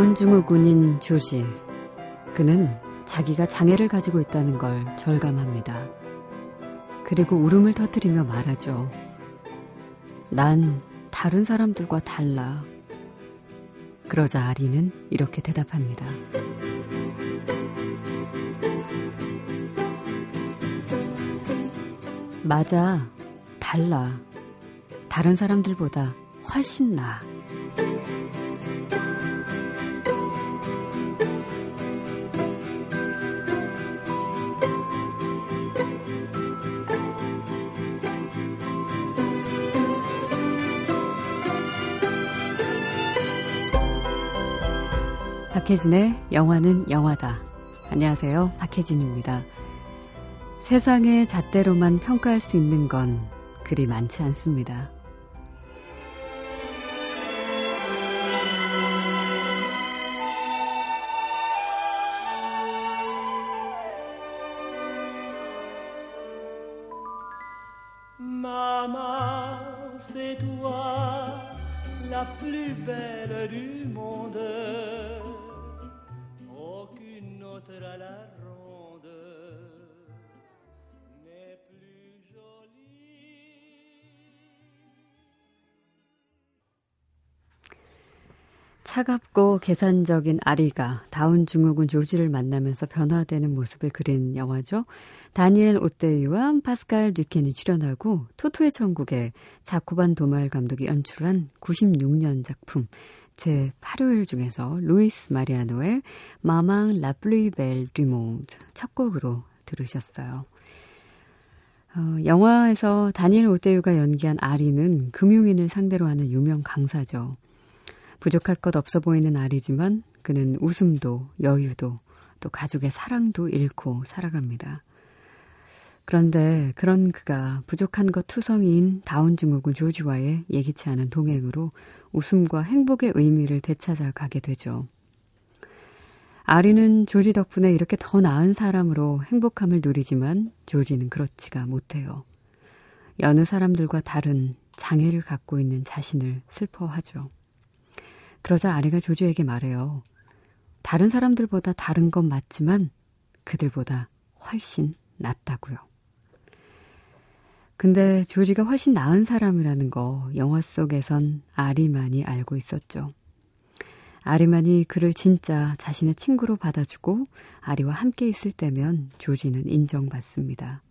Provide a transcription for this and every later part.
다운 증후군인 조지. 그는 자기가 장애를 가지고 있다는 걸 절감합니다. 그리고 울음을 터뜨리며 말하죠. 난 다른 사람들과 달라. 그러자 아리는 이렇게 대답합니다. 맞아. 달라. 다른 사람들보다 훨씬 나 박혜진의 영화는 영화다. 안녕하세요. 박혜진입니다. 세상의 잣대로만 평가할 수 있는 건 그리 많지 않습니다. 차갑고 계산적인 아리가 다운 증후군 조지를 만나면서 변화되는 모습을 그린 영화죠. 다니엘 오떼유와 파스칼 듀켄이 출연하고 토토의 천국에 자코 반 도말 감독이 연출한 96년 작품 제 8요일 중에서 루이스 마리아노의 Maman la plus belle du monde 첫 곡으로 들으셨어요. 어, 영화에서 다니엘 오떼유가 연기한 아리는 금융인을 상대로 하는 유명 강사죠. 부족할 것 없어 보이는 아리지만 그는 웃음도 여유도 또 가족의 사랑도 잃고 살아갑니다. 그런데 그런 그가 부족한 것 투성이인 다운 증후군 조지와의 예기치 않은 동행으로 웃음과 행복의 의미를 되찾아 가게 되죠. 아리는 조지 덕분에 이렇게 더 나은 사람으로 행복함을 누리지만 조지는 그렇지가 못해요. 여느 사람들과 다른 장애를 갖고 있는 자신을 슬퍼하죠. 그러자 아리가 조지에게 말해요. 다른 사람들보다 다른 건 맞지만 그들보다 훨씬 낫다고요. 근데 조지가 훨씬 나은 사람이라는 거 영화 속에선 아리만이 알고 있었죠. 아리만이 그를 진짜 자신의 친구로 받아주고 아리와 함께 있을 때면 조지는 인정받습니다.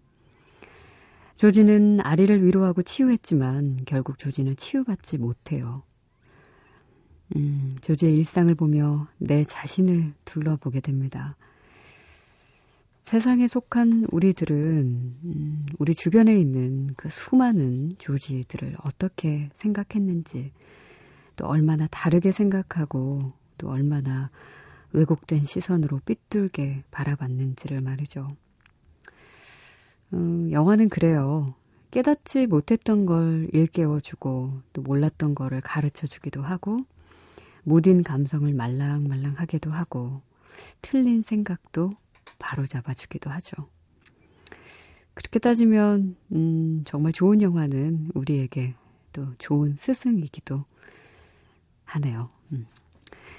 조지는 아리를 위로하고 치유했지만 결국 조지는 치유받지 못해요. 음, 조지의 일상을 보며 내 자신을 둘러보게 됩니다. 세상에 속한 우리들은 음, 우리 주변에 있는 그 수많은 조지들을 어떻게 생각했는지 또 얼마나 다르게 생각하고 또 얼마나 왜곡된 시선으로 삐뚤게 바라봤는지를 말이죠. 음, 영화는 그래요. 깨닫지 못했던 걸 일깨워주고 또 몰랐던 거를 가르쳐 주기도 하고 무딘 감성을 말랑말랑하게도 하고 틀린 생각도 바로 잡아주기도 하죠. 그렇게 따지면 음, 정말 좋은 영화는 우리에게 또 좋은 스승이기도 하네요. 음.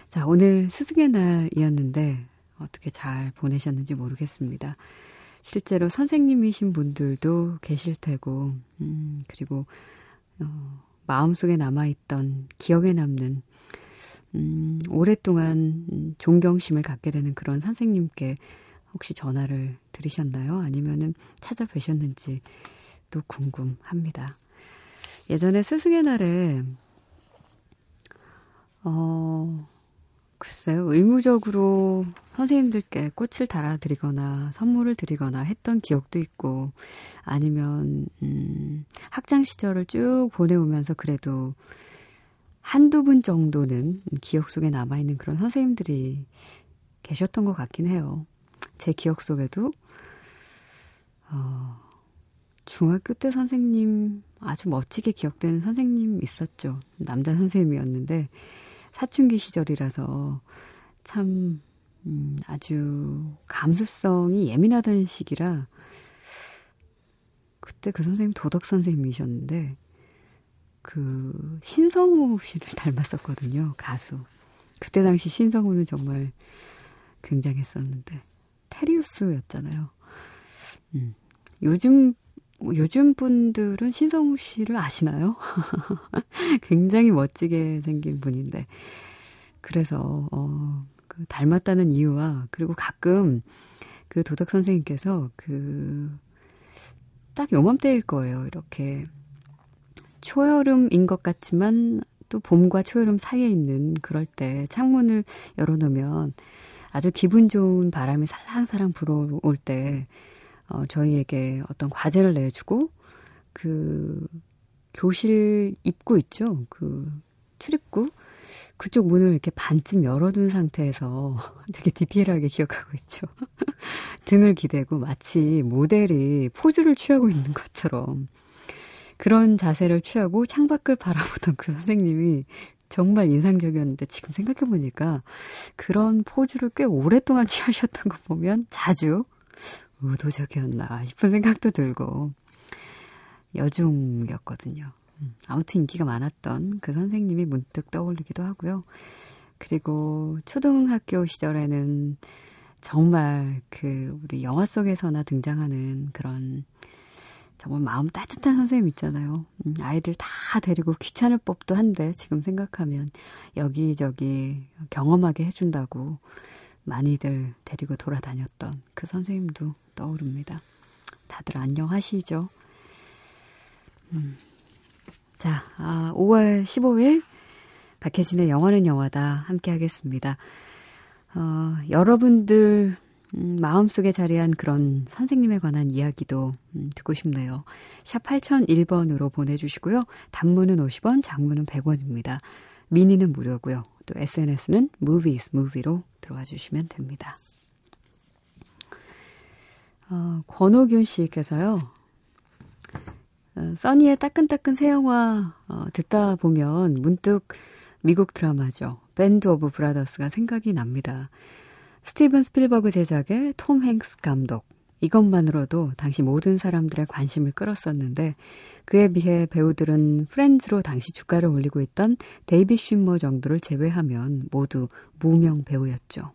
자, 오늘 스승의 날이었는데 어떻게 잘 보내셨는지 모르겠습니다. 실제로 선생님이신 분들도 계실 테고, 음, 그리고, 어, 마음속에 남아있던 기억에 남는 음, 오랫동안 존경심을 갖게 되는 그런 선생님께 혹시 전화를 들으셨나요? 아니면은 찾아뵈셨는지 또 궁금합니다. 예전에 스승의 날에, 어, 글쎄요, 의무적으로 선생님들께 꽃을 달아드리거나 선물을 드리거나 했던 기억도 있고, 아니면, 음, 학창 시절을 쭉 보내오면서 그래도 한두 분 정도는 기억 속에 남아있는 그런 선생님들이 계셨던 것 같긴 해요. 제 기억 속에도, 어, 중학교 때 선생님, 아주 멋지게 기억되는 선생님 있었죠. 남자 선생님이었는데, 사춘기 시절이라서 참, 음, 아주 감수성이 예민하던 시기라, 그때 그 선생님 도덕 선생님이셨는데, 그 신성우 씨를 닮았었거든요. 가수. 그때 당시 신성우는 정말 굉장했었는데 테리우스였잖아요. 음. 요즘 요즘 분들은 신성우 씨를 아시나요? 굉장히 멋지게 생긴 분인데 그래서 어, 그 닮았다는 이유와 그리고 가끔 그 도덕 선생님께서 그 딱 요맘때일 거예요. 이렇게 초여름인 것 같지만 또 봄과 초여름 사이에 있는 그럴 때 창문을 열어놓으면 아주 기분 좋은 바람이 살랑살랑 불어올 때 어, 저희에게 어떤 과제를 내주고 그 교실 입구 있죠. 그 출입구 그쪽 문을 이렇게 반쯤 열어둔 상태에서 되게 디테일하게 기억하고 있죠. 등을 기대고 마치 모델이 포즈를 취하고 있는 것처럼 그런 자세를 취하고 창밖을 바라보던 그 선생님이 정말 인상적이었는데 지금 생각해보니까 그런 포즈를 꽤 오랫동안 취하셨던 거 보면 자주 의도적이었나 싶은 생각도 들고 여중이었거든요. 음, 아무튼 인기가 많았던 그 선생님이 문득 떠올리기도 하고요. 그리고 초등학교 시절에는 정말 그 우리 영화 속에서나 등장하는 그런 정말 마음 따뜻한 선생님 있잖아요. 음, 아이들 다 데리고 귀찮을 법도 한데 지금 생각하면 여기저기 경험하게 해준다고 많이들 데리고 돌아다녔던 그 선생님도 떠오릅니다. 다들 안녕하시죠? 음. 자, 아, 5월 15일 박혜진의 영화는 영화다 함께 하겠습니다. 어, 여러분들 음, 마음속에 자리한 그런 선생님에 관한 이야기도 음, 듣고 싶네요. 샵 8001번으로 보내주시고요. 단문은 50원, 장문은 100원입니다. 미니는 무료고요. 또 SNS는 movies, movie로 들어와 주시면 됩니다. 어, 권호균 씨께서요. 어, 써니의 따끈따끈 새 영화 어, 듣다 보면 문득 미국 드라마죠. 밴드 오브 브라더스가 생각이 납니다. 스티븐 스필버그 제작의 톰 행크스 감독. 이것만으로도 당시 모든 사람들의 관심을 끌었었는데 그에 비해 배우들은 프렌즈로 당시 주가를 올리고 있던 데이빗 쉼머 정도를 제외하면 모두 무명 배우였죠.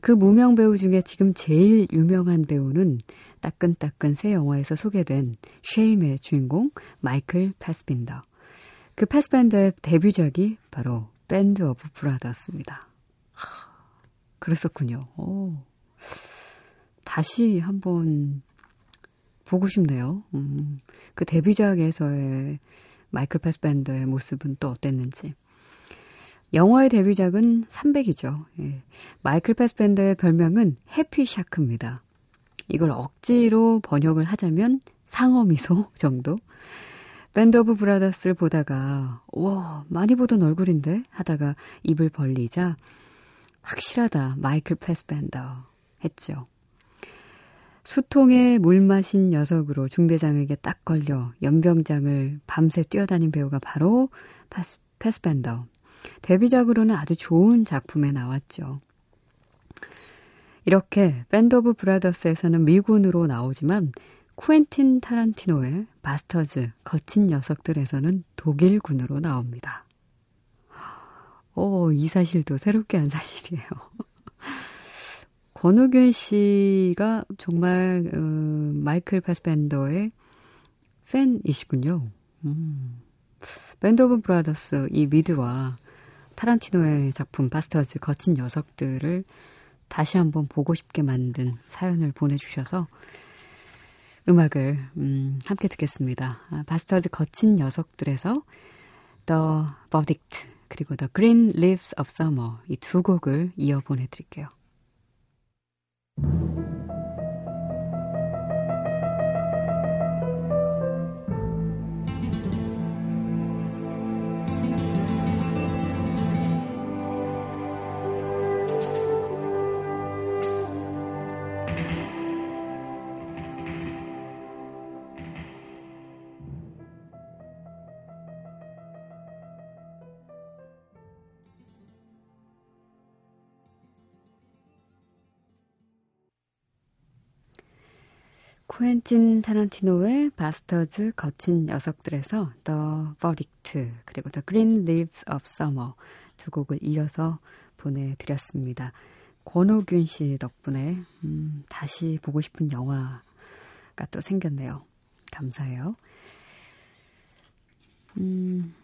그 무명 배우 중에 지금 제일 유명한 배우는 따끈따끈 새 영화에서 소개된 쉐임의 주인공 마이클 패스밴더. 그 패스밴더의 데뷔작이 바로 밴드 오브 브라더스입니다. 그랬었군요. 오. 다시 한번 보고 싶네요. 음, 그 데뷔작에서의 마이클 패스밴더의 모습은 또 어땠는지. 영화의 데뷔작은 300이죠. 예. 마이클 패스밴더의 별명은 Happy Shark입니다. 이걸 억지로 번역을 하자면 상어 미소 정도? 밴드 오브 브라더스를 보다가 와 많이 보던 얼굴인데 하다가 입을 벌리자 확실하다 마이클 패스밴더 했죠. 수통에 물 마신 녀석으로 중대장에게 딱 걸려 연병장을 밤새 뛰어다닌 배우가 바로 패스, 패스밴더. 데뷔작으로는 아주 좋은 작품에 나왔죠. 이렇게 밴드 오브 브라더스에서는 미군으로 나오지만 쿠엔틴 타란티노의 바스터즈 거친 녀석들에서는 독일군으로 나옵니다. 오, 이 사실도 새롭게 안 사실이에요. 권우균 씨가 정말 어, 마이클 파스밴더의 팬이시군요. 음. 밴드 오브 브라더스 이 미드와 타란티노의 작품 바스터즈 거친 녀석들을 다시 한번 보고 싶게 만든 사연을 보내주셔서 음악을 음, 함께 듣겠습니다. 아, 바스터즈 거친 녀석들에서 The Verdict 그리고 The Green Leaves of Summer 이 두 곡을 이어 보내드릴게요. 쿠엔틴 타란티노의 바스터즈 거친 녀석들에서 The Verdict 그리고 The Green Leaves of Summer 두 곡을 이어서 보내드렸습니다. 권호균 씨 덕분에 음, 다시 보고 싶은 영화가 또 생겼네요. 감사해요. 음,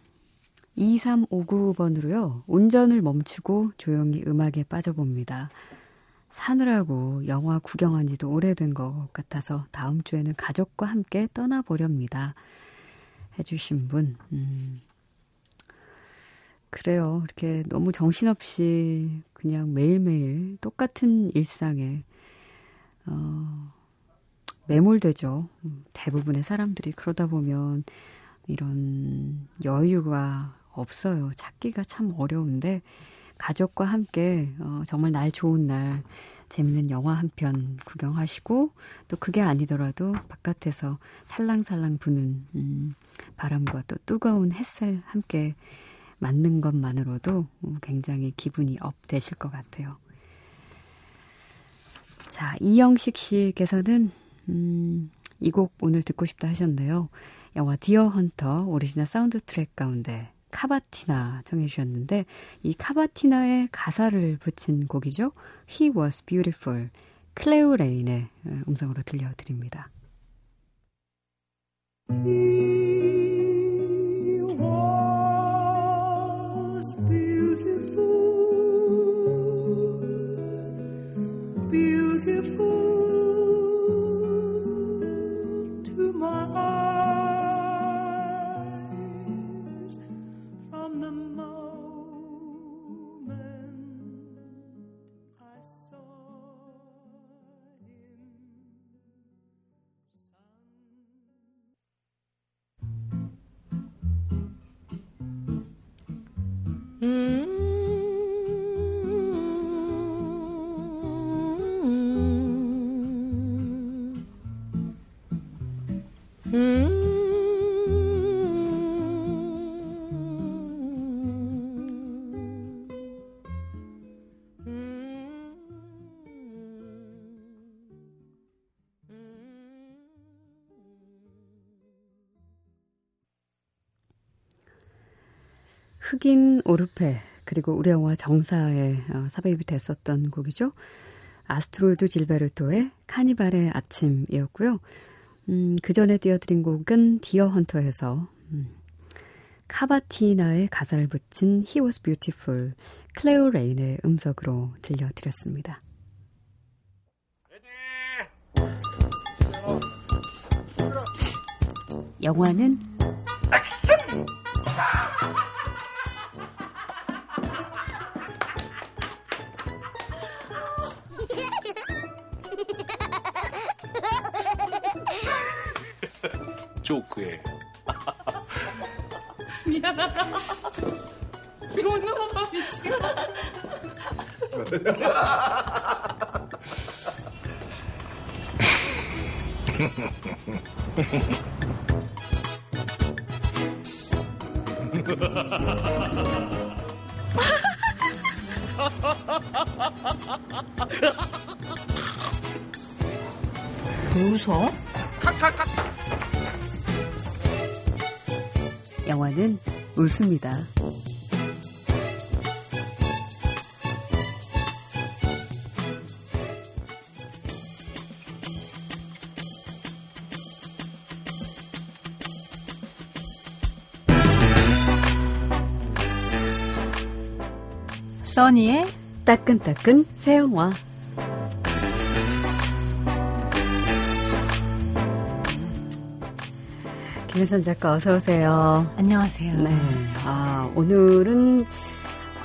2359번으로요. 운전을 멈추고 조용히 음악에 빠져봅니다. 사느라고 영화 구경한 지도 오래된 것 같아서 다음 주에는 가족과 함께 떠나보렵니다. 해주신 분, 음. 그래요. 이렇게 너무 정신없이 그냥 매일매일 똑같은 일상에, 어, 매몰되죠. 대부분의 사람들이 그러다 보면 이런 여유가 없어요. 찾기가 참 어려운데, 가족과 함께 어, 정말 날 좋은 날 재밌는 영화 한 편 구경하시고 또 그게 아니더라도 바깥에서 살랑살랑 부는 음, 바람과 또 뜨거운 햇살 함께 맞는 것만으로도 굉장히 기분이 up 되실 것 같아요. 자, 이영식 씨께서는 음, 이 곡 오늘 듣고 싶다 하셨는데요. 영화 디어 헌터 오리지널 사운드 트랙 가운데 카바티나 정해 주셨는데 이 카바티나의 가사를 붙인 곡이죠. He was beautiful. 클레오 레인의 음성으로 들려드립니다. Mm-hmm. 흑인 오르페 그리고 우리 영화 정사에 어, 삽입이 됐었던 곡이죠. 아스트루드 질베르토의 카니발의 아침이었고요. 음, 그 전에 띄워드린 곡은 디어 헌터에서 음, 카바티나의 가사를 붙인 He Was Beautiful 클레오 레인의 음성으로 들려드렸습니다. 영화는 조크에. 미안하다. 놈아 미치겠다. 웃어? 영화는 웃습니다. 써니의 따끈따끈 새 영화 김혜선 작가 어서 오세요. 안녕하세요. 네. 아, 오늘은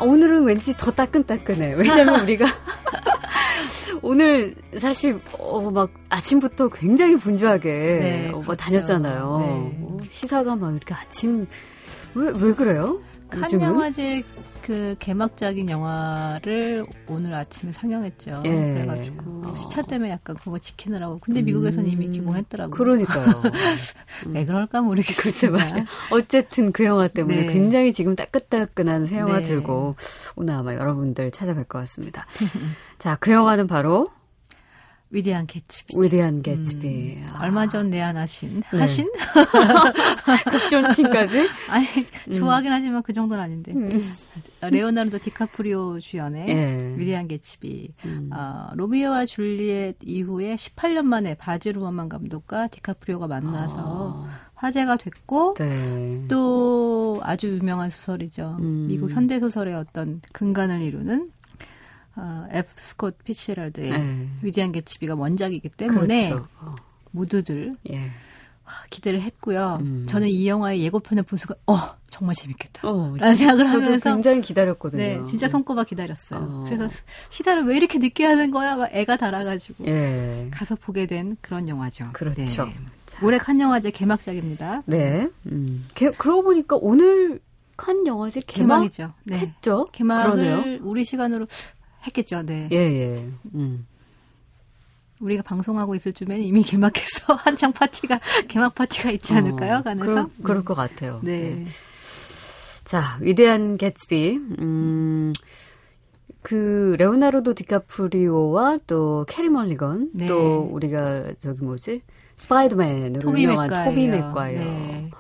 오늘은 왠지 더 따끈따끈해. 왜냐면 우리가 오늘 사실 어, 막 아침부터 굉장히 분주하게 네, 어, 그렇죠. 다녔잖아요. 네. 어, 시사가 막 이렇게 아침 왜 왜 그래요? 칸 영화제 그 개막작인 영화를 오늘 아침에 상영했죠. 예. 그래가지고 어. 시차 때문에 약간 그거 지키느라고. 근데 미국에서는 음. 이미 개봉했더라고요. 그러니까요. 왜 그럴까 모르겠어요. 어쨌든 그 영화 때문에 네. 굉장히 지금 따끈따끈한 새 영화 네. 들고 오늘 아마 여러분들 찾아뵐 것 같습니다. 자, 그 영화는 바로 위대한 개츠비. 위대한 개츠비. 음, 아. 얼마 전 내한하신 네. 하신 극존칭까지? 아니 음. 좋아하긴 하지만 그 정도는 아닌데. 음. 레오나르도 디카프리오 주연의 네. 위대한 개츠비. 음. 어, 로미오와 줄리엣 이후에 18년 만에 바즈 루어만 감독과 디카프리오가 만나서 아. 화제가 됐고 네. 또 아주 유명한 소설이죠. 음. 미국 현대 소설의 어떤 근간을 이루는 어, F. 스콧 피츠제럴드의 네. 위대한 개츠비가 원작이기 때문에 그렇죠. 어. 모두들 예. 기대를 했고요. 음. 저는 이 영화의 예고편을 본 순간, 어, 정말 재밌겠다. 어, 라는 생각을 하면서. 굉장히 기다렸거든요. 네, 진짜 손꼽아 기다렸어요. 어. 그래서 시사를 왜 이렇게 늦게 하는 거야? 막 애가 달아가지고. 예. 가서 보게 된 그런 영화죠. 그렇죠. 네. 올해 칸 영화제 개막작입니다. 네. 음. 개, 그러고 보니까 오늘 칸 영화제 개막 개막이죠. 네. 했죠. 개막을 그러네요. 우리 시간으로 했겠죠. 네. 예, 예. 음. 우리가 방송하고 있을 쯤에는 이미 개막해서 한창 파티가 개막 파티가 있지 어, 않을까요? 칸에서 그럴, 그럴 것 같아요. 네. 네. 자, 위대한 개츠비. 음. 그 레오나르도 디카프리오와 또 캐리 멀리건 네. 또 우리가 저기 뭐지 스파이더맨으로 유명한 맥과이어. 토비 맥과이어. 네.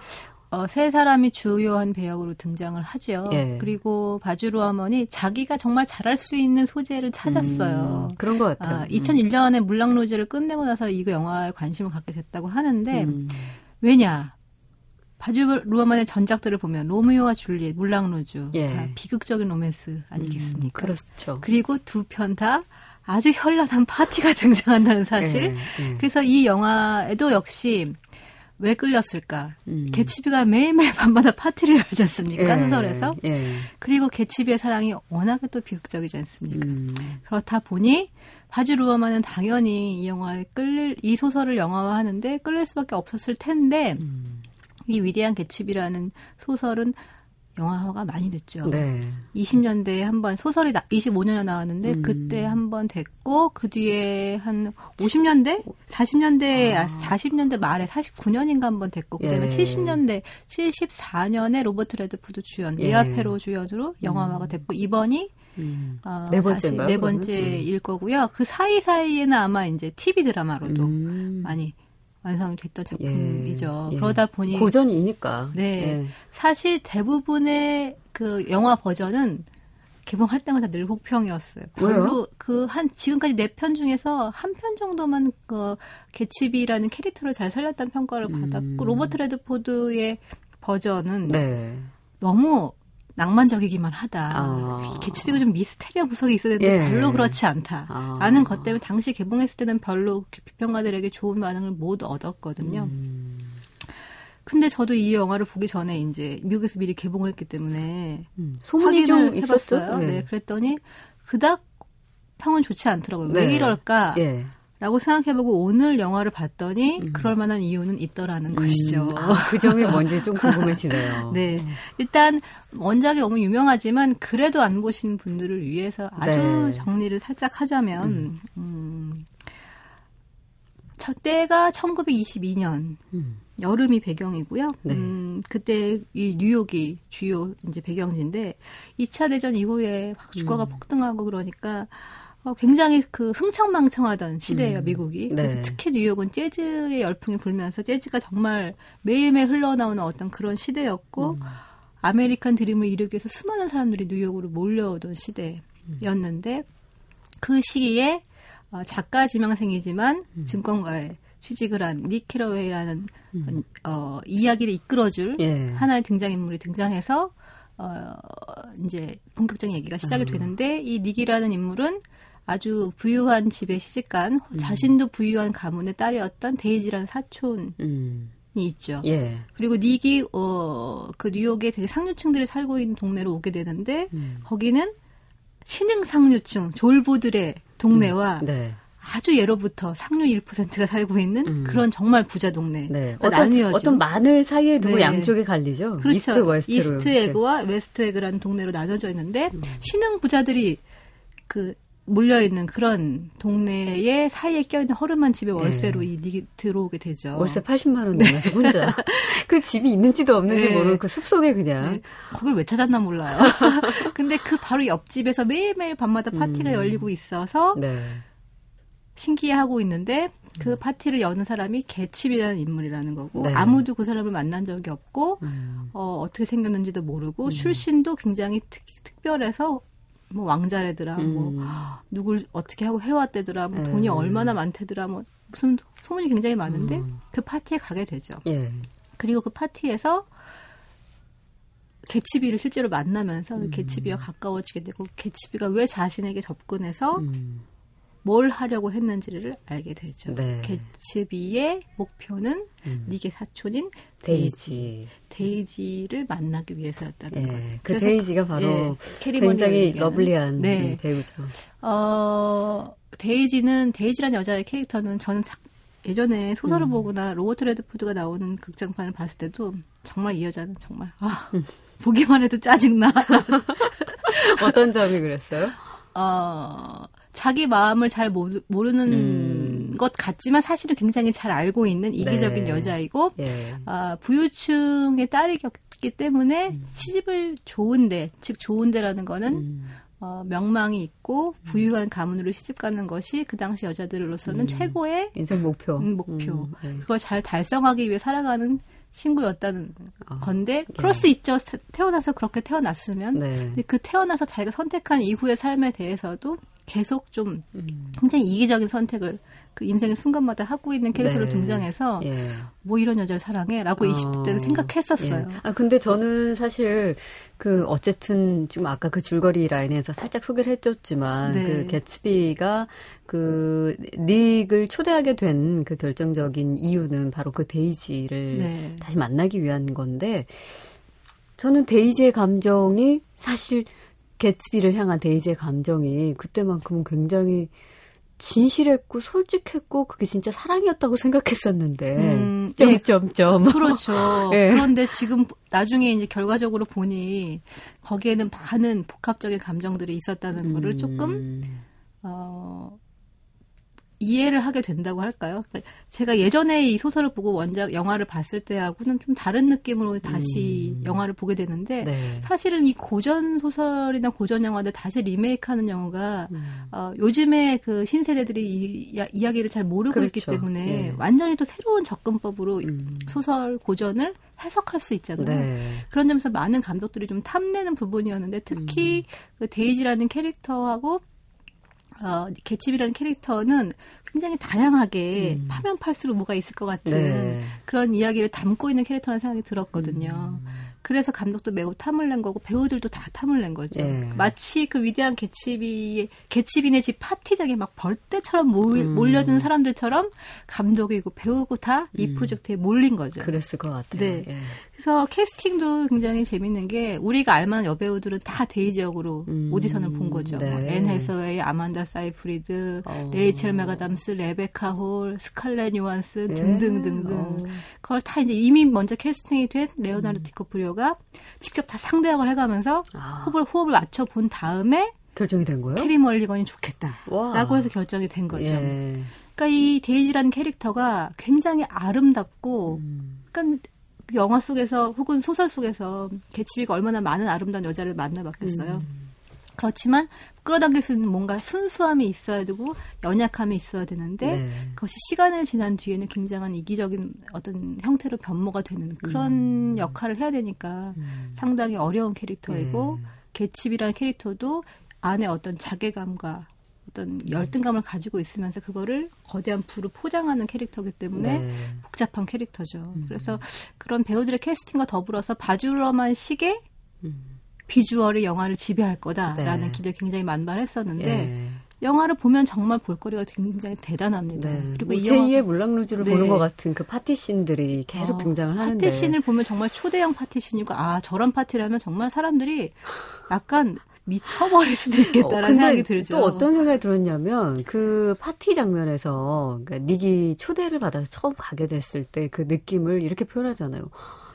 어, 세 사람이 주요한 배역으로 등장을 하죠. 예. 그리고 바즈 루어만이 자기가 정말 잘할 수 있는 소재를 찾았어요. 음, 그런 것 같아요. 아, 2001년에 물랑 루즈를 끝내고 나서 이거 영화에 관심을 갖게 됐다고 하는데 음. 왜냐? 바즈 루어만의 전작들을 보면 로미오와 줄리엣, 물랑 루즈 예. 다 비극적인 로맨스 아니겠습니까? 음, 그렇죠. 그리고 두 편 다 아주 현란한 파티가 등장한다는 사실. 예, 예. 그래서 이 영화에도 역시 왜 끌렸을까? 음. 개츠비가 매일매일 밤마다 파티를 열지 않습니까? 예, 소설에서. 예. 그리고 개츠비의 사랑이 워낙에 또 비극적이지 않습니까? 음. 그렇다 보니 바즈 루어만은 당연히 이 영화에 끌릴 이 소설을 영화화하는데 끌릴 수밖에 없었을 텐데 음. 이 위대한 개츠비라는 소설은 영화화가 많이 됐죠. 네. 20년대에 한 번 소설이 25년에 나왔는데 음. 그때 한 번 됐고 그 뒤에 한 50년대, 40년대, 아. 40년대 말에 49년인가 한 번 됐고 그다음에 예. 70년대, 74년에 로버트 레드포드 주연, 예. 미아 패로 주연으로 영화화가 음. 됐고 이번이 음. 어, 네 번째인가요? 네 번째일 음. 거고요. 그 사이 사이에는 아마 이제 TV 드라마로도 음. 많이 완성이 됐던 작품이죠. 예, 예. 그러다 보니 고전이니까. 네, 예. 사실 대부분의 그 영화 버전은 개봉할 때마다 늘 혹평이었어요. 별로 그 한 지금까지 네 편 중에서 한 편 정도만 그 개츠비라는 캐릭터를 잘 살렸다는 평가를 받았고 음. 로버트 레드포드의 버전은 네. 너무 낭만적이기만 하다. 아. 개츠비가 좀 미스테리한 구석이 있어야 되는데 예. 별로 그렇지 않다. 아. 라는 것 때문에 당시 개봉했을 때는 별로 비평가들에게 좋은 반응을 못 얻었거든요. 음. 근데 저도 이 영화를 보기 전에 이제 미국에서 미리 개봉을 했기 때문에 음. 소문이 좀 있었어요. 네. 네. 그랬더니 그닥 평은 좋지 않더라고요. 네. 왜 이럴까? 예. 라고 생각해보고 오늘 영화를 봤더니 음. 그럴 만한 이유는 있더라는 음. 것이죠. 아, 그 점이 뭔지 좀 궁금해지네요. 네. 일단 원작이 너무 유명하지만 그래도 안 보신 분들을 위해서 아주 네. 정리를 살짝 하자면, 음. 음, 첫 때가 1922년. 음. 여름이 배경이고요. 네. 음, 그때 이 뉴욕이 주요 이제 배경지인데 2차 대전 이후에 주가가 음. 폭등하고 그러니까 어, 굉장히 그 흥청망청하던 시대예요, 음. 미국이. 그래서 네. 특히 뉴욕은 재즈의 열풍이 불면서 재즈가 정말 매일매일 흘러나오는 어떤 그런 시대였고 음. 아메리칸 드림을 이루기 위해서 수많은 사람들이 뉴욕으로 몰려오던 시대였는데 그 시기에 어, 작가 지망생이지만 음. 증권가에 취직을 한 니키러웨이라는 음. 어, 이야기를 이끌어줄 예. 하나의 등장인물이 등장해서 어, 이제 본격적인 얘기가 시작이 음. 되는데 이 닉이라는 인물은 아주 부유한 집에 시집간 음. 자신도 부유한 가문의 딸이었던 데이지라는 사촌이 음. 있죠. 예. 그리고 닉이 어, 그 뉴욕에 되게 상류층들이 살고 있는 동네로 오게 되는데 음. 거기는 신흥 상류층 졸부들의 동네와 음. 네. 아주 예로부터 상류 1%가 살고 있는 음. 그런 정말 부자 동네. 네. 어떤, 나뉘어진. 어떤 만을 사이에 두고 네. 양쪽에 갈리죠. 그렇죠. East West로. 이스트 에그와 웨스트 에그라는 동네로 나눠져 있는데 음. 신흥 부자들이 그 몰려 있는 그런 동네에 사이에 껴있는 허름한 집에 월세로 네. 이 들어오게 되죠. 월세 80만 원 내면서 혼자 그 집이 있는지도 없는지 네. 모르고 그 숲속에 그냥 네. 그걸 왜 찾았나 몰라요. 근데 그 바로 옆집에서 매일매일 밤마다 파티가 음. 열리고 있어서 네. 신기해하고 있는데 그 음. 파티를 여는 사람이 개칩이라는 인물이라는 거고 네. 아무도 그 사람을 만난 적이 없고 음. 어, 어떻게 생겼는지도 모르고 음. 출신도 굉장히 특, 특별해서 뭐 왕자래더라 뭐 음. 누굴 어떻게 하고 해왔대더라 뭐 돈이 네. 얼마나 많대더라 뭐 무슨 소문이 굉장히 많은데 음. 그 파티에 가게 되죠. 예. 그리고 그 파티에서 개츠비를 실제로 만나면서 그 개츠비와 가까워지게 되고 개츠비가 왜 자신에게 접근해서 뭘 하려고 했는지를 알게 되죠. 네. 개츠비의 목표는 음. 닉의 사촌인 데이지. 데이지 를 만나기 위해서였다는 예. 거예요. 그 데이지가 바로 예, 굉장히 lovely한 네. 배우죠. 어, 데이지는 데이지라는 여자의 캐릭터는 저는 예전에 소설을 음. 보거나 로버트 레드푸드가 나오는 극장판을 봤을 때도 정말 이 여자는 정말 아, 음. 보기만 해도 짜증나. 어떤 점이 그랬어요? 어, 자기 마음을 잘 모르는 음. 것 같지만 사실은 굉장히 잘 알고 있는 이기적인 네. 여자이고 예. 아, 부유층의 딸이었기 때문에 음. 시집을 좋은데 즉 좋은데라는 거는 음. 어, 명망이 있고 부유한 가문으로 시집 가는 것이 그 당시 여자들로서는 음. 최고의 인생 목표. 음, 목표. 음, 네. 그걸 잘 달성하기 위해 살아가는 친구였다는 아, 건데 예. 그럴 수 있죠. 태어나서 그렇게 태어났으면. 네. 근데 그 태어나서 자기가 선택한 이후의 삶에 대해서도 계속 좀 음. 굉장히 이기적인 선택을 그 인생의 순간마다 하고 있는 캐릭터로 네. 등장해서 예. 뭐 이런 여자를 사랑해라고 어. 20대는 생각했었어요. 예. 아 근데 저는 사실 그 어쨌든 좀 아까 그 줄거리 라인에서 살짝 소개를 해줬지만 네. 그 개츠비가 그 닉을 초대하게 된 그 결정적인 이유는 바로 그 데이지를 네. 다시 만나기 위한 건데 저는 데이지의 감정이 사실 개츠비를 향한 데이지의 감정이 그때만큼은 굉장히 진실했고 솔직했고 그게 진짜 사랑이었다고 생각했었는데 음, 점점점 네. 그렇죠. 네. 그런데 지금 나중에 이제 결과적으로 보니 거기에는 많은 복합적인 감정들이 있었다는 음. 거를 조금 어 이해를 하게 된다고 할까요? 그러니까 제가 예전에 이 소설을 보고 원작 영화를 봤을 때하고는 좀 다른 느낌으로 다시 음. 영화를 보게 되는데 네. 사실은 이 고전 소설이나 고전 영화들 다시 리메이크하는 영화가 음. 어, 요즘에 그 신세대들이 이, 이야기를 잘 모르고 그렇죠. 있기 때문에 예. 완전히 또 새로운 접근법으로 음. 소설 고전을 해석할 수 있잖아요. 네. 그런 점에서 많은 감독들이 좀 탐내는 부분이었는데 특히 음. 그 데이지라는 캐릭터하고 어, 개츠비라는 캐릭터는 굉장히 다양하게 음. 파면 팔수록 뭐가 있을 것 같은 네. 그런 이야기를 담고 있는 캐릭터라는 생각이 들었거든요. 음. 그래서 감독도 매우 탐을 낸 거고 배우들도 다 탐을 낸 거죠. 예. 마치 그 위대한 개츠비 개츠비네 집 파티장에 막 벌떼처럼 모이, 음. 몰려드는 사람들처럼 감독이고 배우고 다이 음. 프로젝트에 몰린 거죠. 그랬을 것 같아요. 네. 예. 그래서 캐스팅도 굉장히 재밌는 게 우리가 알만한 여배우들은 다 데이지 역으로 음. 오디션을 본 거죠. 네. 뭐 앤 해서웨이, 아만다 사이프리드, 어. 레이첼 맥아담스, 레베카 홀, 스칼렛 요한슨 네. 등등등등. 어. 그걸 다 이제 이미 먼저 캐스팅이 된 레오나르도 음. 디카프리오 배우가 직접 다 상대역을 해가면서 아. 호흡을 호흡을 맞춰 본 다음에 결정이 된 거예요? 캐리 멀리건이 좋겠다라고 해서 결정이 된 거죠. 예. 그러니까 이 데이지라는 캐릭터가 굉장히 아름답고, 음. 그러니까 영화 속에서 혹은 소설 속에서 개츠비가 얼마나 많은 아름다운 여자를 만나봤겠어요. 음. 그렇지만 끌어당길 수 있는 뭔가 순수함이 있어야 되고 연약함이 있어야 되는데 네. 그것이 시간을 지난 뒤에는 굉장한 이기적인 어떤 형태로 변모가 되는 그런 음. 역할을 해야 되니까 음. 상당히 어려운 캐릭터이고 네. 개칩이라는 캐릭터도 안에 어떤 자괴감과 어떤 열등감을 가지고 있으면서 그거를 거대한 부로 포장하는 캐릭터이기 때문에 네. 복잡한 캐릭터죠. 음. 그래서 그런 배우들의 캐스팅과 더불어서 바주러만 시계 음. 비주얼이 영화를 지배할 거다라는 네. 기대 굉장히 만발했었는데 예. 영화를 보면 정말 볼거리가 굉장히 대단합니다. 네. 그리고 뭐 제2의 물랑루즈를 네. 보는 것 같은 그 파티씬들이 계속 어, 등장을 하는데 파티씬을 보면 정말 초대형 파티씬이고 아 저런 파티라면 정말 사람들이 약간 미쳐버릴 수도 있겠다라는 어, 생각이 들죠. 또 어떤 생각이 들었냐면 그 파티 장면에서 그러니까 닉이 초대를 받아서 처음 가게 됐을 때 그 느낌을 이렇게 표현하잖아요.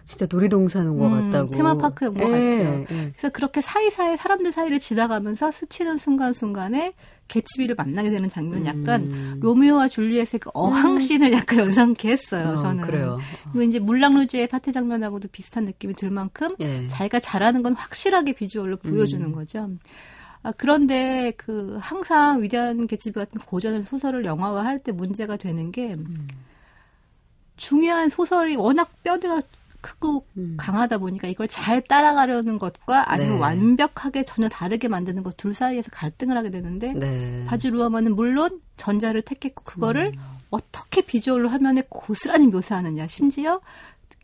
진짜 놀이동산 온것 음, 같다고. 테마파크에 온것 예, 같죠. 예. 그래서 그렇게 사이사이 사람들 사이를 지나가면서 스치는 순간순간에 개츠비를 만나게 되는 장면 약간 음. 로미오와 줄리엣의 그 어항씬을 음. 약간 연상케 했어요. 어, 저는. 그래요. 그리고 이제 물랑루즈의 파티 장면하고도 비슷한 느낌이 들 만큼 예. 자기가 잘하는 건 확실하게 비주얼로 보여주는 음. 거죠. 아, 그런데 그 항상 위대한 개츠비 같은 고전 소설을 영화화할 때 문제가 되는 게 음. 중요한 소설이 워낙 뼈대가 크고 음. 강하다 보니까 이걸 잘 따라가려는 것과 아니면 네. 완벽하게 전혀 다르게 만드는 것 둘 사이에서 갈등을 하게 되는데 네. 바즈 루어만은 물론 전자를 택했고 그거를 음. 어떻게 비주얼로 화면에 고스란히 묘사하느냐 심지어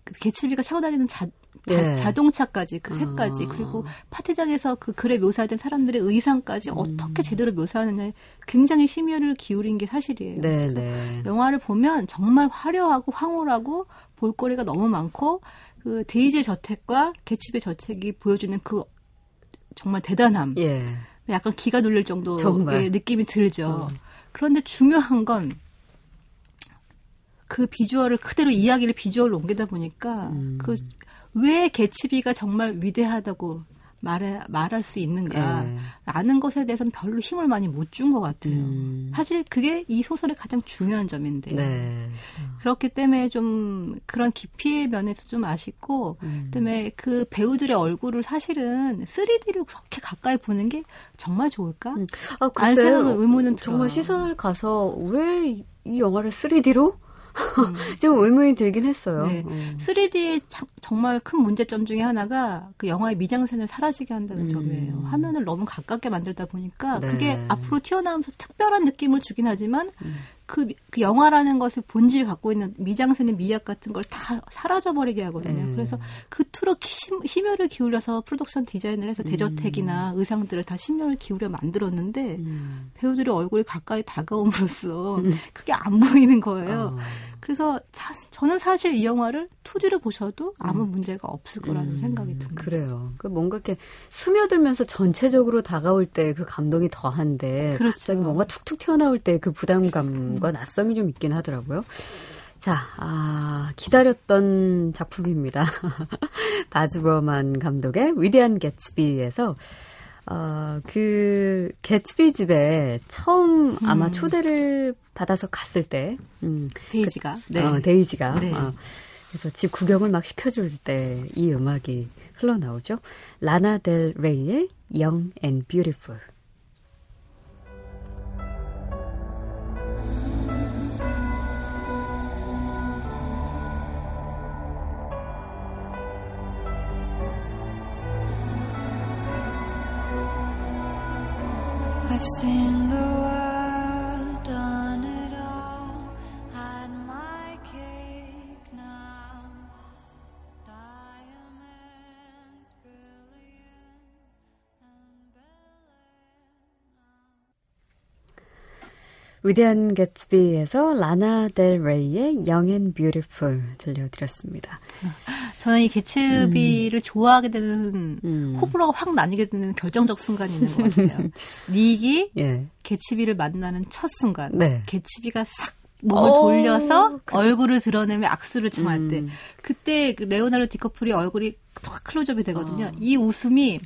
그 개츠비가 차고 다니는 자, 예. 자, 동차까지그 색까지 어. 그리고 파티장에서 그 글에 묘사된 사람들의 의상까지 음. 어떻게 제대로 묘사하느냐에 굉장히 심혈을 기울인 게 사실이에요. 네, 네. 영화를 보면 정말 화려하고 황홀하고 볼거리가 너무 많고 그 데이지의 저택과 개츠비의 저택이 보여주는 그 정말 대단함. 예. 약간 기가 눌릴 정도의 정말. 느낌이 들죠. 어. 그런데 중요한 건 그 비주얼을 그대로 이야기를 비주얼로 옮기다 보니까 음. 그왜 개츠비가 정말 위대하다고 말해, 말할 수 있는가라는 네. 것에 대해서는 별로 힘을 많이 못 준 것 같아요. 음. 사실 그게 이 소설의 가장 중요한 점인데 네. 그렇기 때문에 좀 그런 깊이의 면에서 좀 아쉽고 음. 그다음에 그 배우들의 얼굴을 사실은 3D로 그렇게 가까이 보는 게 정말 좋을까? 음. 아, 글쎄요. 의문은 정말 시선을 가서 왜 이 영화를 3D로 음. 좀 의문이 들긴 했어요. 네. 음. 3D 자, 정말 큰 문제점 중에 하나가 그 영화의 미장센을 사라지게 한다는 음. 점이에요. 화면을 너무 가깝게 만들다 보니까 네. 그게 앞으로 튀어나오면서 특별한 느낌을 주긴 하지만 음. 그, 그 영화라는 것의 본질을 갖고 있는 미장센의 미학 같은 걸 다 사라져버리게 하거든요. 음. 그래서 그토록 심, 심혈을 기울여서 프로덕션 디자인을 해서 대저택이나 음. 의상들을 다 심혈을 기울여 만들었는데 음. 배우들의 얼굴이 가까이 다가옴으로써 음. 그게 안 보이는 거예요. 어. 그래서 자, 저는 사실 이 영화를 2D를 보셔도 아무 음. 문제가 없을 거라는 음, 생각이 듭니다. 그래요. 그 뭔가 이렇게 스며들면서 전체적으로 다가올 때 그 감동이 더한데 그렇죠. 갑자기 뭔가 툭툭 튀어나올 때 그 부담감과 음. 낯섦이 좀 있긴 하더라고요. 자, 아, 기다렸던 작품입니다. 바즈버만 감독의 위대한 개츠비에서 어, 그, 개츠비 집에 처음 음. 아마 초대를 받아서 갔을 때, 음, 데이지가, 그, 네. 어, 데이지가, 네. 어, 그래서 집 구경을 막 시켜줄 때 이 음악이 흘러나오죠. 라나 델 레이의 Young and Beautiful. 위대한 개츠비에서 라나 델 레이의 Young and Beautiful 들려드렸습니다. 저는 이 개츠비를 음. 좋아하게 되는 음. 호불호가 확 나뉘게 되는 결정적 순간이 있는 것 같아요. 닉이 예. 개츠비를 만나는 첫 순간, 네. 개츠비가 싹 몸을 오, 돌려서 그 얼굴을 드러내며 악수를 청할 음. 때 그때 그 레오나르도 디커플이 얼굴이 탁 클로즈업이 되거든요. 어. 이 웃음이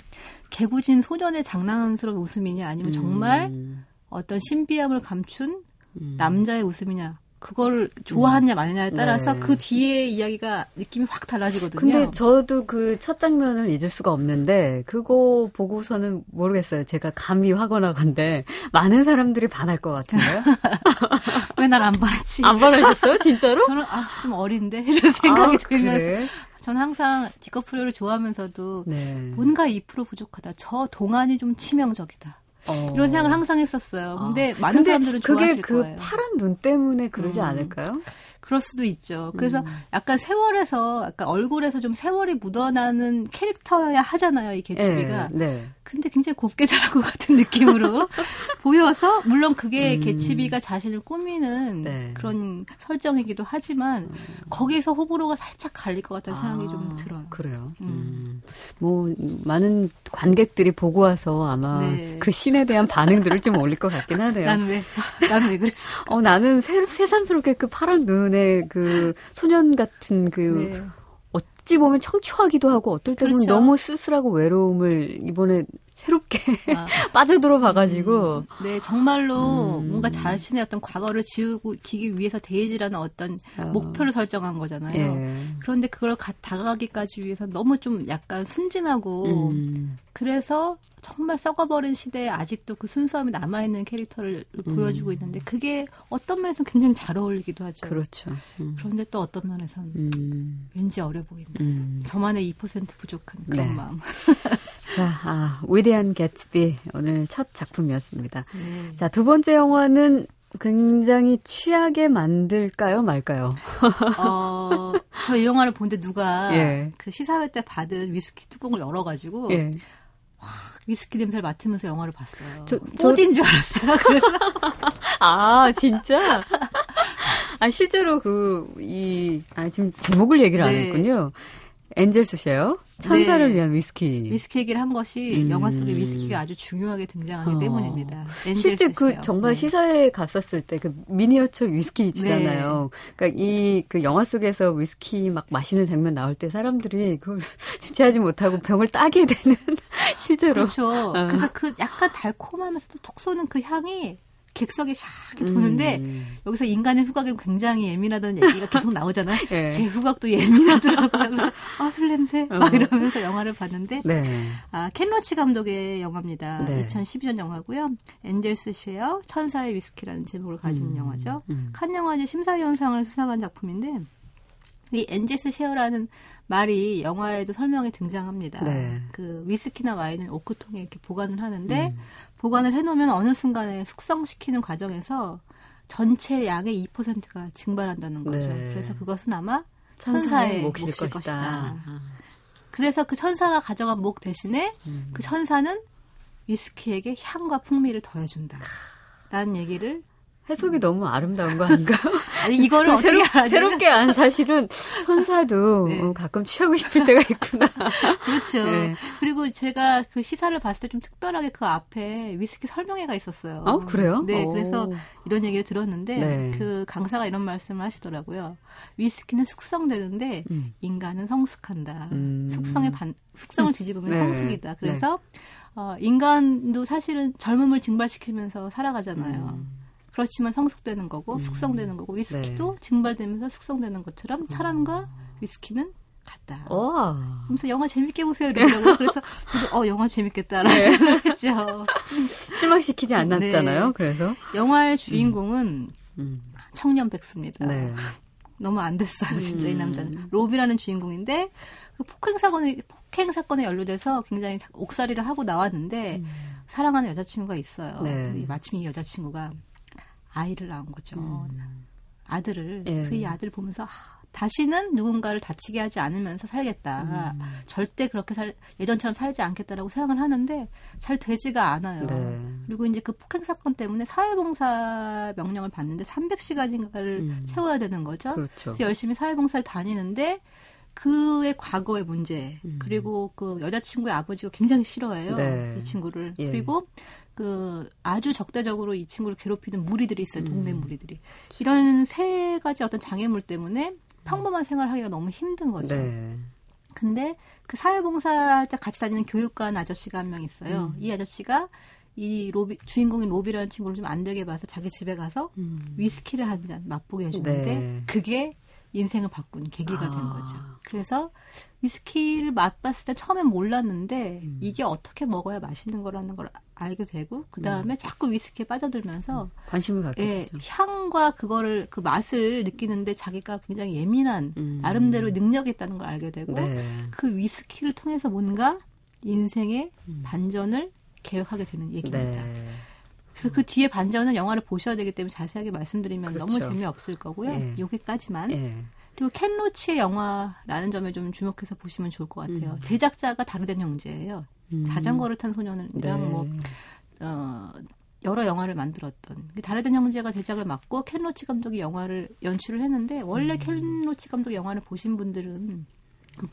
개구진 소년의 장난스러운 웃음이냐 아니면 정말 음. 어떤 신비함을 감춘 음. 남자의 웃음이냐 그걸 좋아하느냐 마느냐에 따라서 네. 그 뒤에 이야기가 느낌이 확 달라지거든요. 근데 저도 그 첫 장면을 잊을 수가 없는데 그거 보고서는 모르겠어요. 제가 감히 하거나 건데 많은 사람들이 반할 것 같은데요. 왜 날 안 반했지? 안 반하셨어요? 진짜로? 저는 아, 좀 어린데 이런 생각이 아, 들면서 그래? 저는 항상 디커프리오를 좋아하면서도 네. 뭔가 2% 부족하다. 저 동안이 좀 치명적이다. 어. 이런 생각을 항상 했었어요. 근데 아. 많은 근데 사람들은 좋아하실 그게 그 거예요. 파란 눈 때문에 그러지 음. 않을까요? 그럴 수도 있죠. 그래서 음. 약간 세월에서 약간 얼굴에서 좀 세월이 묻어나는 캐릭터야 하잖아요, 이 개츠비가. 네, 네. 근데 굉장히 곱게 자란 것 같은 느낌으로 보여서 물론 그게 음. 개츠비가 자신을 꾸미는 네. 그런 설정이기도 하지만 음. 거기에서 호불호가 살짝 갈릴 것 같다는 생각이 아, 좀 들어요. 그래요. 음. 음. 뭐 많은 관객들이 보고 와서 아마 네. 그 신에 대한 반응들을 좀 올릴 것 같긴 하네요. 나는 왜 나는 왜 그랬어? 어 나는 새, 새삼스럽게 그 파란 눈에 그 소년 같은 그 네. 어찌 보면 청초하기도 하고 어떨 때는 그렇죠. 너무 쓸쓸하고 외로움을 이번에 새롭게 아. 빠져들어 봐가지고. 음, 네, 정말로 음. 뭔가 자신의 어떤 과거를 지우고 기기 위해서 데이지라는 어떤 어. 목표를 설정한 거잖아요. 예. 그런데 그걸 가, 다가가기까지 위해서 너무 좀 약간 순진하고 음. 그래서 정말 썩어버린 시대에 아직도 그 순수함이 남아있는 캐릭터를 음. 보여주고 있는데 그게 어떤 면에서는 굉장히 잘 어울리기도 하죠. 그렇죠. 음. 그런데 또 어떤 면에서는 음. 왠지 어려 보인다. 음. 저만의 2% 부족한 그런 네. 마음. 자, 아, 위대한 개츠비 오늘 첫 작품이었습니다. 네. 자, 두 번째 영화는 굉장히 취하게 만들까요, 말까요? 어, 저 이 영화를 볼 때 누가 예. 그 시사회 때 받은 위스키 뚜껑을 열어가지고 예. 와, 위스키 냄새를 맡으면서 영화를 봤어요. 저, 어딘 줄 알았어요. 그래서 아 진짜? 아 실제로 그 이 아 지금 제목을 얘기를 안 네. 했군요. Angels' Share 천사를 네. 위한 위스키. 위스키 얘기를 한 것이 음. 영화 속에 위스키가 아주 중요하게 등장하기 어. 때문입니다. 실제 그 정말 네. 시사회에 갔었을 때 그 미니어처 위스키 주잖아요. 네. 그러니까 이 그 영화 속에서 위스키 막 마시는 장면 나올 때 사람들이 그걸 주체하지 못하고 병을 따게 되는 실제로. 그렇죠. 어. 그래서 그 약간 달콤하면서도 톡 쏘는 그 향이 객석에 샥 도는데 음. 여기서 인간의 후각에 굉장히 예민하다는 얘기가 계속 나오잖아요. 네. 제 후각도 예민하더라고요. 그래서 아, 술 냄새 어. 막 이러면서 영화를 봤는데 네. 아, 켄 로치 감독의 영화입니다. 네. 2012년 영화고요. Angels' Share 천사의 위스키라는 제목을 가진 음. 영화죠. 음. 칸 영화제 심사위원상을 수상한 작품인데 이 Angels' Share라는 말이 영화에도 설명에 등장합니다. 네. 그 위스키나 와인을 오크통에 이렇게 보관을 하는데 음. 보관을 해놓으면 어느 순간에 숙성시키는 과정에서 전체 양의 2%가 증발한다는 거죠. 네. 그래서 그것은 아마 천사의 몫일, 몫일 것이다. 것이다. 아. 그래서 그 천사가 가져간 목 대신에 음. 그 천사는 위스키에게 향과 풍미를 더해준다. 라는 얘기를 해석이 너무 아름다운 거 아닌가요? 아니 이거를 어떻게 새로, 알아야 새롭게 안 사실은 천사도 네. 어, 가끔 취하고 싶을 때가 있구나. 그렇죠. 네. 그리고 제가 그 시사를 봤을 때 좀 특별하게 그 앞에 위스키 설명회가 있었어요. 어 그래요? 네, 오. 그래서 이런 얘기를 들었는데 네. 그 강사가 이런 말씀을 하시더라고요. 위스키는 숙성되는데 음. 인간은 성숙한다. 음. 숙성의 반 숙성을 뒤집으면 네. 성숙이다. 그래서 네. 어, 인간도 사실은 젊음을 증발시키면서 살아가잖아요. 음. 그렇지만 성숙되는 거고 음. 숙성되는 거고 위스키도 네. 증발되면서 숙성되는 것처럼 사람과 어. 위스키는 같다. 오. 그래서 영화 재밌게 보세요 이러더라고요. 그래서 저도 어 영화 재밌겠다라는 네. 생각을 했죠. 실망시키지 않았잖아요. 네. 그래서 영화의 주인공은 음. 음. 청년 백수입니다. 네. 너무 안 됐어요, 진짜 음. 이 남자는. 로비라는 주인공인데 그 폭행 사건에 폭행 사건에 연루돼서 굉장히 옥살이를 하고 나왔는데 음. 사랑하는 여자친구가 있어요. 네. 마침 이 여자친구가 아이를 낳은 거죠. 음. 아들을 예. 그이 아들을 보면서 아, 다시는 누군가를 다치게 하지 않으면서 살겠다. 음. 절대 그렇게 살 예전처럼 살지 않겠다라고 생각을 하는데 잘 되지가 않아요. 네. 그리고 이제 그 폭행 사건 때문에 사회봉사 명령을 받는데 300시간인가를 음. 채워야 되는 거죠. 그렇죠. 그래서 열심히 사회봉사를 다니는데 그의 과거의 문제 음. 그리고 그 여자친구의 아버지가 굉장히 싫어해요 네. 이 친구를 예. 그리고 그 아주 적대적으로 이 친구를 괴롭히는 무리들이 있어요. 동네 음. 무리들이. 이런 세 가지 어떤 장애물 때문에 평범한 생활하기가 너무 힘든 거죠. 네. 근데 그 사회봉사할 때 같이 다니는 교육관 아저씨가 한 명 있어요. 음. 이 아저씨가 이 로비 주인공인 로비라는 친구를 좀 안 되게 봐서 자기 집에 가서 음. 위스키를 한 잔 맛보게 해주는데 네. 그게 인생을 바꾼 계기가 아. 된 거죠. 그래서 위스키를 맛봤을 때 처음엔 몰랐는데 음. 이게 어떻게 먹어야 맛있는 거라는 걸 알게 되고 그 다음에 음. 자꾸 위스키에 빠져들면서 음. 관심을 갖게 예, 되죠. 향과 그거를 그 맛을 느끼는데 자기가 굉장히 예민한 음. 나름대로 능력이 있다는 걸 알게 되고 네. 그 위스키를 통해서 뭔가 인생의 음. 반전을 계획하게 되는 얘기입니다. 네. 그래서 그 뒤에 반전은 영화를 보셔야 되기 때문에 자세하게 말씀드리면 그렇죠. 너무 재미없을 거고요. 예. 여기까지만. 예. 그리고 켄 로치의 영화라는 점에 좀 주목해서 보시면 좋을 것 같아요. 음. 제작자가 다르덴 형제예요. 음. 자전거를 탄 소년이랑 네. 뭐 어, 여러 영화를 만들었던 그 다르덴 형제가 제작을 맡고 켄 로치 감독이 영화를 연출을 했는데 원래 음. 켄 로치 감독 영화를 보신 분들은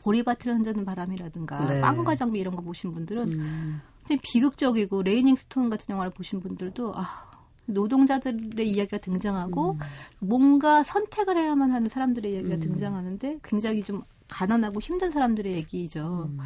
보리밭을 흔드는 바람이라든가 네. 빵과 장미 이런 거 보신 분들은 음. 비극적이고 Raining Stone 같은 영화를 보신 분들도 아 노동자들의 이야기가 등장하고 음. 뭔가 선택을 해야만 하는 사람들의 이야기가 음. 등장하는데 굉장히 좀 가난하고 힘든 사람들의 얘기죠. 음.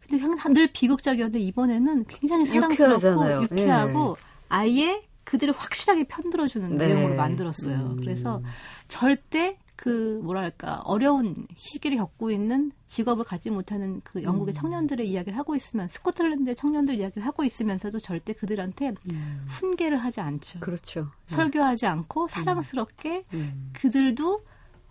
근데 항상 늘 비극적이었는데 이번에는 굉장히 사랑스럽고 유쾌하잖아요. 유쾌하고 예. 아예 그들을 확실하게 편들어주는 네. 내용으로 만들었어요. 음. 그래서 절대 그 뭐랄까 어려운 시기를 겪고 있는 직업을 갖지 못하는 그 영국의 음. 청년들의 이야기를 하고 있으면 스코틀랜드의 청년들 이야기를 하고 있으면서도 절대 그들한테 음. 훈계를 하지 않죠. 그렇죠. 설교하지 않고 음. 사랑스럽게 음. 그들도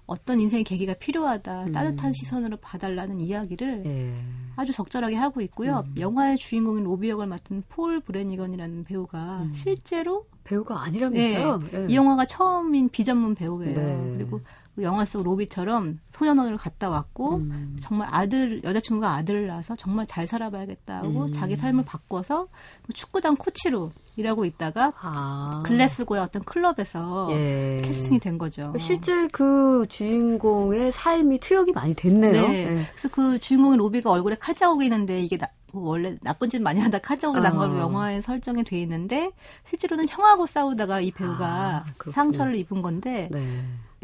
어떤 인생의 계기가 필요하다, 음. 따뜻한 시선으로 봐달라는 이야기를 예. 아주 적절하게 하고 있고요. 음. 영화의 주인공인 로비 역을 맡은 폴 브레니건이라는 배우가 음. 실제로 배우가 아니라면서요? 네, 예. 이 영화가 처음인 비전문 배우예요. 네. 그리고 그 영화 속 로비처럼 소년원을 갔다 왔고 음. 정말 아들 여자친구가 아들을 낳아서 정말 잘 살아봐야겠다고 음. 자기 삶을 바꿔서 뭐 축구단 코치로 일하고 있다가 아. 글래스고의 어떤 클럽에서 예. 캐스팅이 된 거죠. 실제 그 주인공의 삶이 투영이 많이 됐네요. 네. 네. 그래서 그 주인공의 로비가 얼굴에 칼자국이 있는데 이게 나, 그 원래 나쁜 짓 많이 한다 칼자국이 난 걸로 어. 영화에 설정이 돼 있는데 실제로는 형하고 싸우다가 이 배우가 아, 상처를 입은 건데 네.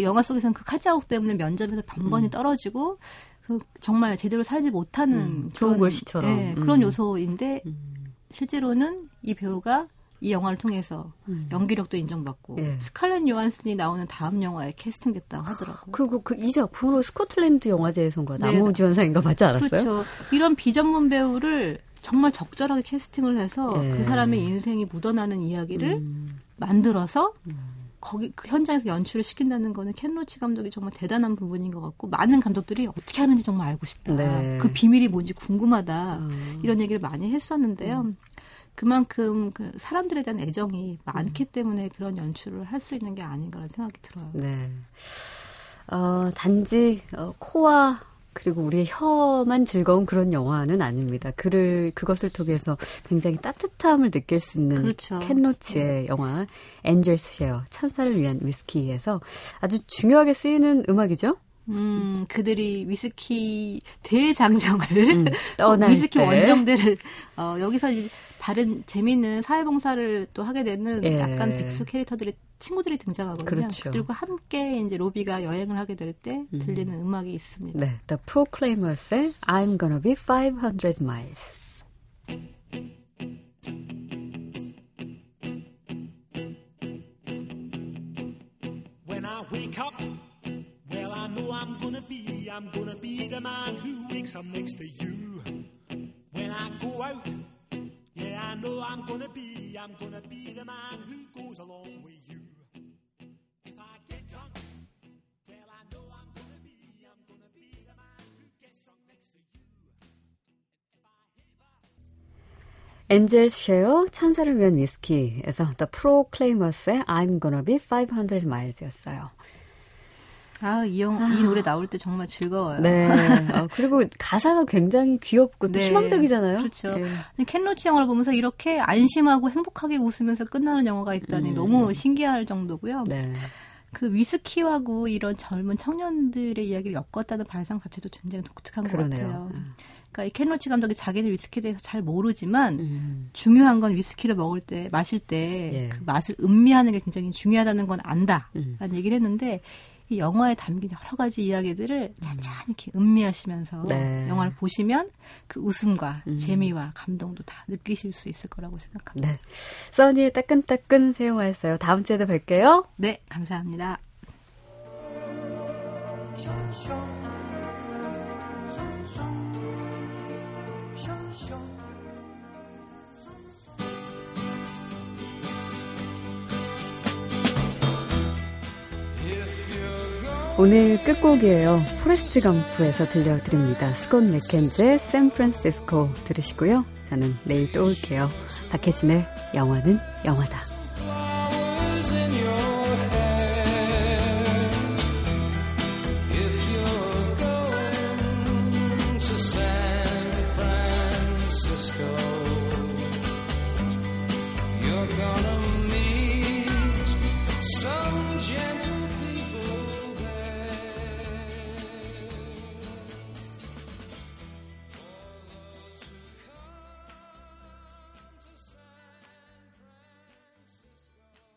영화 속에서는 그 칼자국 때문에 면접에서 번번이 음. 떨어지고 그 정말 제대로 살지 못하는 음, 좋은 글씨처럼 예, 그런 음. 요소인데 음. 실제로는 이 배우가 이 영화를 통해서 음. 연기력도 인정받고 예. 스칼렛 요한슨이 나오는 다음 영화에 캐스팅됐다고 하더라고요. 그리고 그 이 작품으로 스코틀랜드 영화제에서인가 네, 나무주연상인가 받지 않았어요? 그렇죠. 이런 비전문 배우를 정말 적절하게 캐스팅을 해서 예. 그 사람의 인생이 묻어나는 이야기를 음. 만들어서 음. 거기 그 현장에서 연출을 시킨다는 거는 켄 로치 감독이 정말 대단한 부분인 것 같고 많은 감독들이 어떻게 하는지 정말 알고 싶다. 네. 그 비밀이 뭔지 궁금하다. 음. 이런 얘기를 많이 했었는데요. 음. 그만큼 그 사람들에 대한 애정이 많기 음. 때문에 그런 연출을 할 수 있는 게 아닌가라는 생각이 들어요. 네. 어, 단지 어, 코와 그리고 우리의 혀만 즐거운 그런 영화는 아닙니다. 그를 그것을 통해서 굉장히 따뜻함을 느낄 수 있는 그렇죠. 켄로치의 네. 영화 엔젤스 쉐어 천사를 위한 위스키에서 아주 중요하게 쓰이는 음악이죠. 음, 그들이 위스키 대장정을 음, 위스키 때. 원정대를 어, 여기서 이제 다른 재미있는 사회봉사를 또 하게 되는 예. 약간 백수 캐릭터들이 친구들이 등장하거든요. 그렇죠. 그들과 함께 이제 로비가 여행을 하게 될때 음. 들리는 음. 악이 있습니다. 네, The Proclaimers의 I'm Gonna Be 500 Miles. When I wake up, well I know I'm gonna be, I'm gonna be the man who wakes up next to you. When I go out, yeah I know I'm gonna be, I'm gonna be the man who goes along with you. 엔젤 쉐어 천사를 위한 위스키에서 The Proclaimers의 I'm Gonna Be 500 Miles였어요. 아, 이, 영, 아. 이 노래 나올 때 정말 즐거워요. 네. 아, 그리고 가사가 굉장히 귀엽고 또 네. 희망적이잖아요. 그렇죠. 네. 켄로치 영화를 보면서 이렇게 안심하고 행복하게 웃으면서 끝나는 영화가 있다니 음. 너무 신기할 정도고요. 네. 그 위스키하고 이런 젊은 청년들의 이야기를 엮었다는 발상 자체도 굉장히 독특한 그러네요. 것 같아요. 음. 그러니까 이 켄로치 감독이 자기는 위스키에 대해서 잘 모르지만 음. 중요한 건 위스키를 먹을 때 마실 때그 예. 그 맛을 음미하는 게 굉장히 중요하다는 건 안다라는 음. 얘기를 했는데 이 영화에 담긴 여러 가지 이야기들을 찬찬히 이렇게 음미하시면서 네. 영화를 보시면 그 웃음과 음. 재미와 감동도 다 느끼실 수 있을 거라고 생각합니다. 네. 써니의 따끈따끈 새 영화였어요. 다음 주에도 뵐게요. 네, 감사합니다. 오늘 끝곡이에요. Forrest Gump에서 들려드립니다. 스콧 맥켄지의 샌프란시스코 들으시고요. 저는 내일 또 올게요. 박혜진의 영화는 영화다.